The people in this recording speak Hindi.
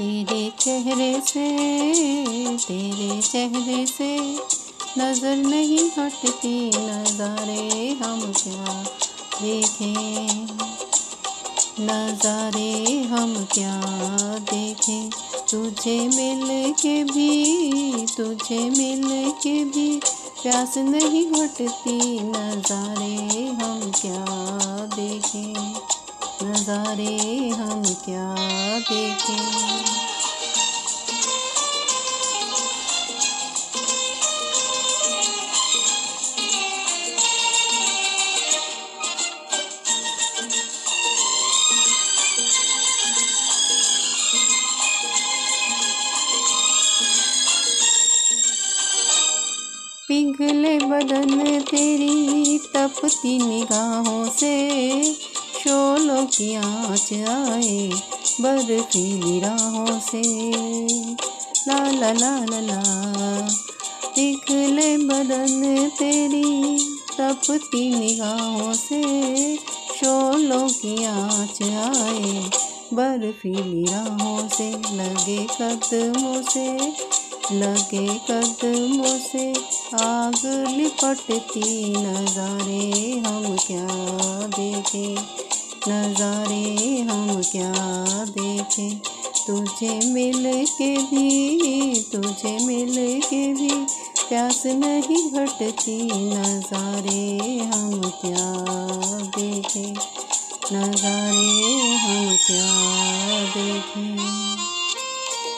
चेहरे से, तेरे चेहरे से नज़र नहीं हटती नज़ारे हम क्या देखें? नज़ारे हम क्या देखें? तुझे मिल के भी, तुझे मिल के भी प्यास नहीं घटती नज़ारे हम क्या देखें? नज़ारे हम क्या देखें? पिघले बदन तेरी तपती निगाहों से की आँच आए बर्फीली राहों से। ला ला ला ला ला पिघले बदन तेरी तपती निगाहों से। शोलों की आँच आए बर्फीली राहों से। लगे कदमों से, लगे कदमों से। आग लिपटती नज़ारे हम क्या देखें? नज़ारे हम क्या देखे? तुझे मिल के भी, तुझे मिल के भी प्यास नहीं घटती नज़ारे हम क्या देखे? नज़ारे हम क्या देखें?